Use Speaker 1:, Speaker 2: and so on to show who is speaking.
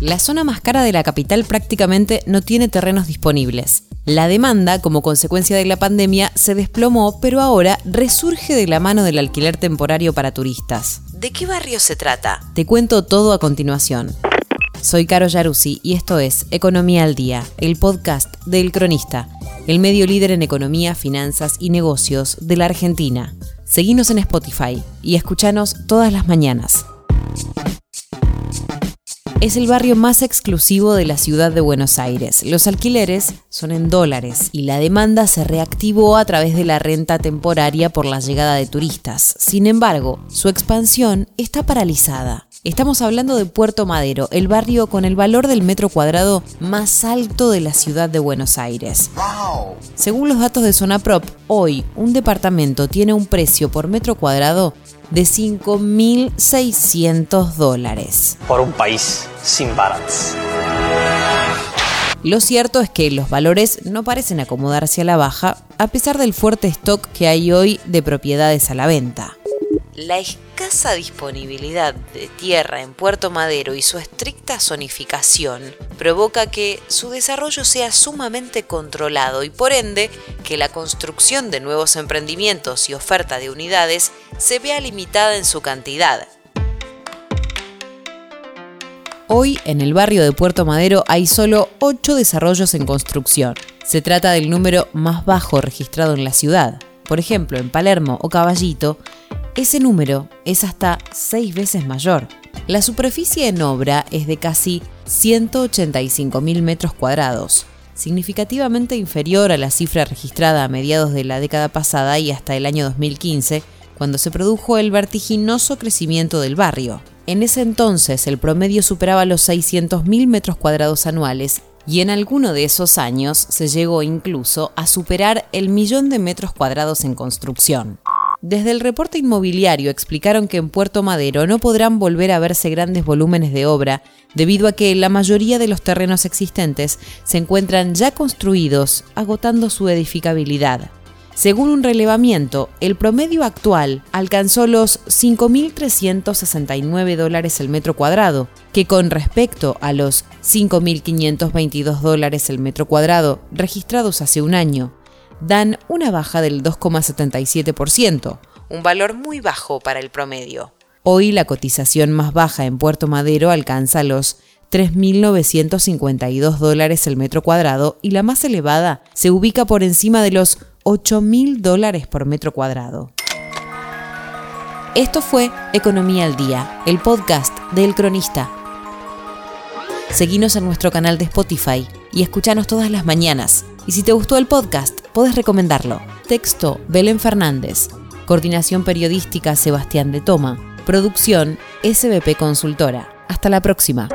Speaker 1: La zona más cara de la capital prácticamente no tiene terrenos disponibles. La demanda, como consecuencia de la pandemia, se desplomó, pero ahora resurge de la mano del alquiler temporario para turistas. ¿De qué barrio se trata? Te cuento todo a continuación. Soy Caro Yaruzzi y esto es Economía al Día, el podcast del Cronista, el medio líder en economía, finanzas y negocios de la Argentina. Seguinos en Spotify y escuchanos todas las mañanas es el barrio más exclusivo de la ciudad de Buenos Aires. Los alquileres son en dólares y la demanda se reactivó a través de la renta temporaria por la llegada de turistas. Sin embargo, su expansión está paralizada. Estamos hablando de Puerto Madero, el barrio con el valor del metro cuadrado más alto de la ciudad de Buenos Aires. Según los datos de Zonaprop, hoy un departamento tiene un precio por metro cuadrado de 5.600 dólares.
Speaker 2: Por un país sin barats.
Speaker 1: Lo cierto es que los valores no parecen acomodarse a la baja a pesar del fuerte stock que hay hoy de propiedades a la venta. La escasa disponibilidad de tierra en Puerto Madero y su estricta zonificación provoca que su desarrollo sea sumamente controlado y por ende que la construcción de nuevos emprendimientos y oferta de unidades se vea limitada en su cantidad. Hoy en el barrio de Puerto Madero hay solo 8 desarrollos en construcción. Se trata del número más bajo registrado en la ciudad. Por ejemplo, en Palermo o Caballito, ese número es hasta seis veces mayor. La superficie en obra es de casi 185.000 metros cuadrados, significativamente inferior a la cifra registrada a mediados de la década pasada y hasta el año 2015, cuando se produjo el vertiginoso crecimiento del barrio. En ese entonces el promedio superaba los 600.000 metros cuadrados anuales y en alguno de esos años se llegó incluso a superar el millón de metros cuadrados en construcción. Desde el reporte inmobiliario explicaron que en Puerto Madero no podrán volver a verse grandes volúmenes de obra debido a que la mayoría de los terrenos existentes se encuentran ya construidos, agotando su edificabilidad. Según un relevamiento, el promedio actual alcanzó los 5.369 dólares el metro cuadrado, que con respecto a los 5.522 dólares el metro cuadrado registrados hace un año, dan una baja del 2,77%, un valor muy bajo para el promedio. Hoy la cotización más baja en Puerto Madero alcanza los 3.952 dólares el metro cuadrado y la más elevada se ubica por encima de los 8.000 dólares por metro cuadrado. Esto fue Economía al Día, el podcast del Cronista. Seguinos en nuestro canal de Spotify y escuchanos todas las mañanas. Y si te gustó el podcast, podés recomendarlo. Texto Belén Fernández. Coordinación periodística Sebastián de Toma. Producción SBP Consultora. Hasta la próxima.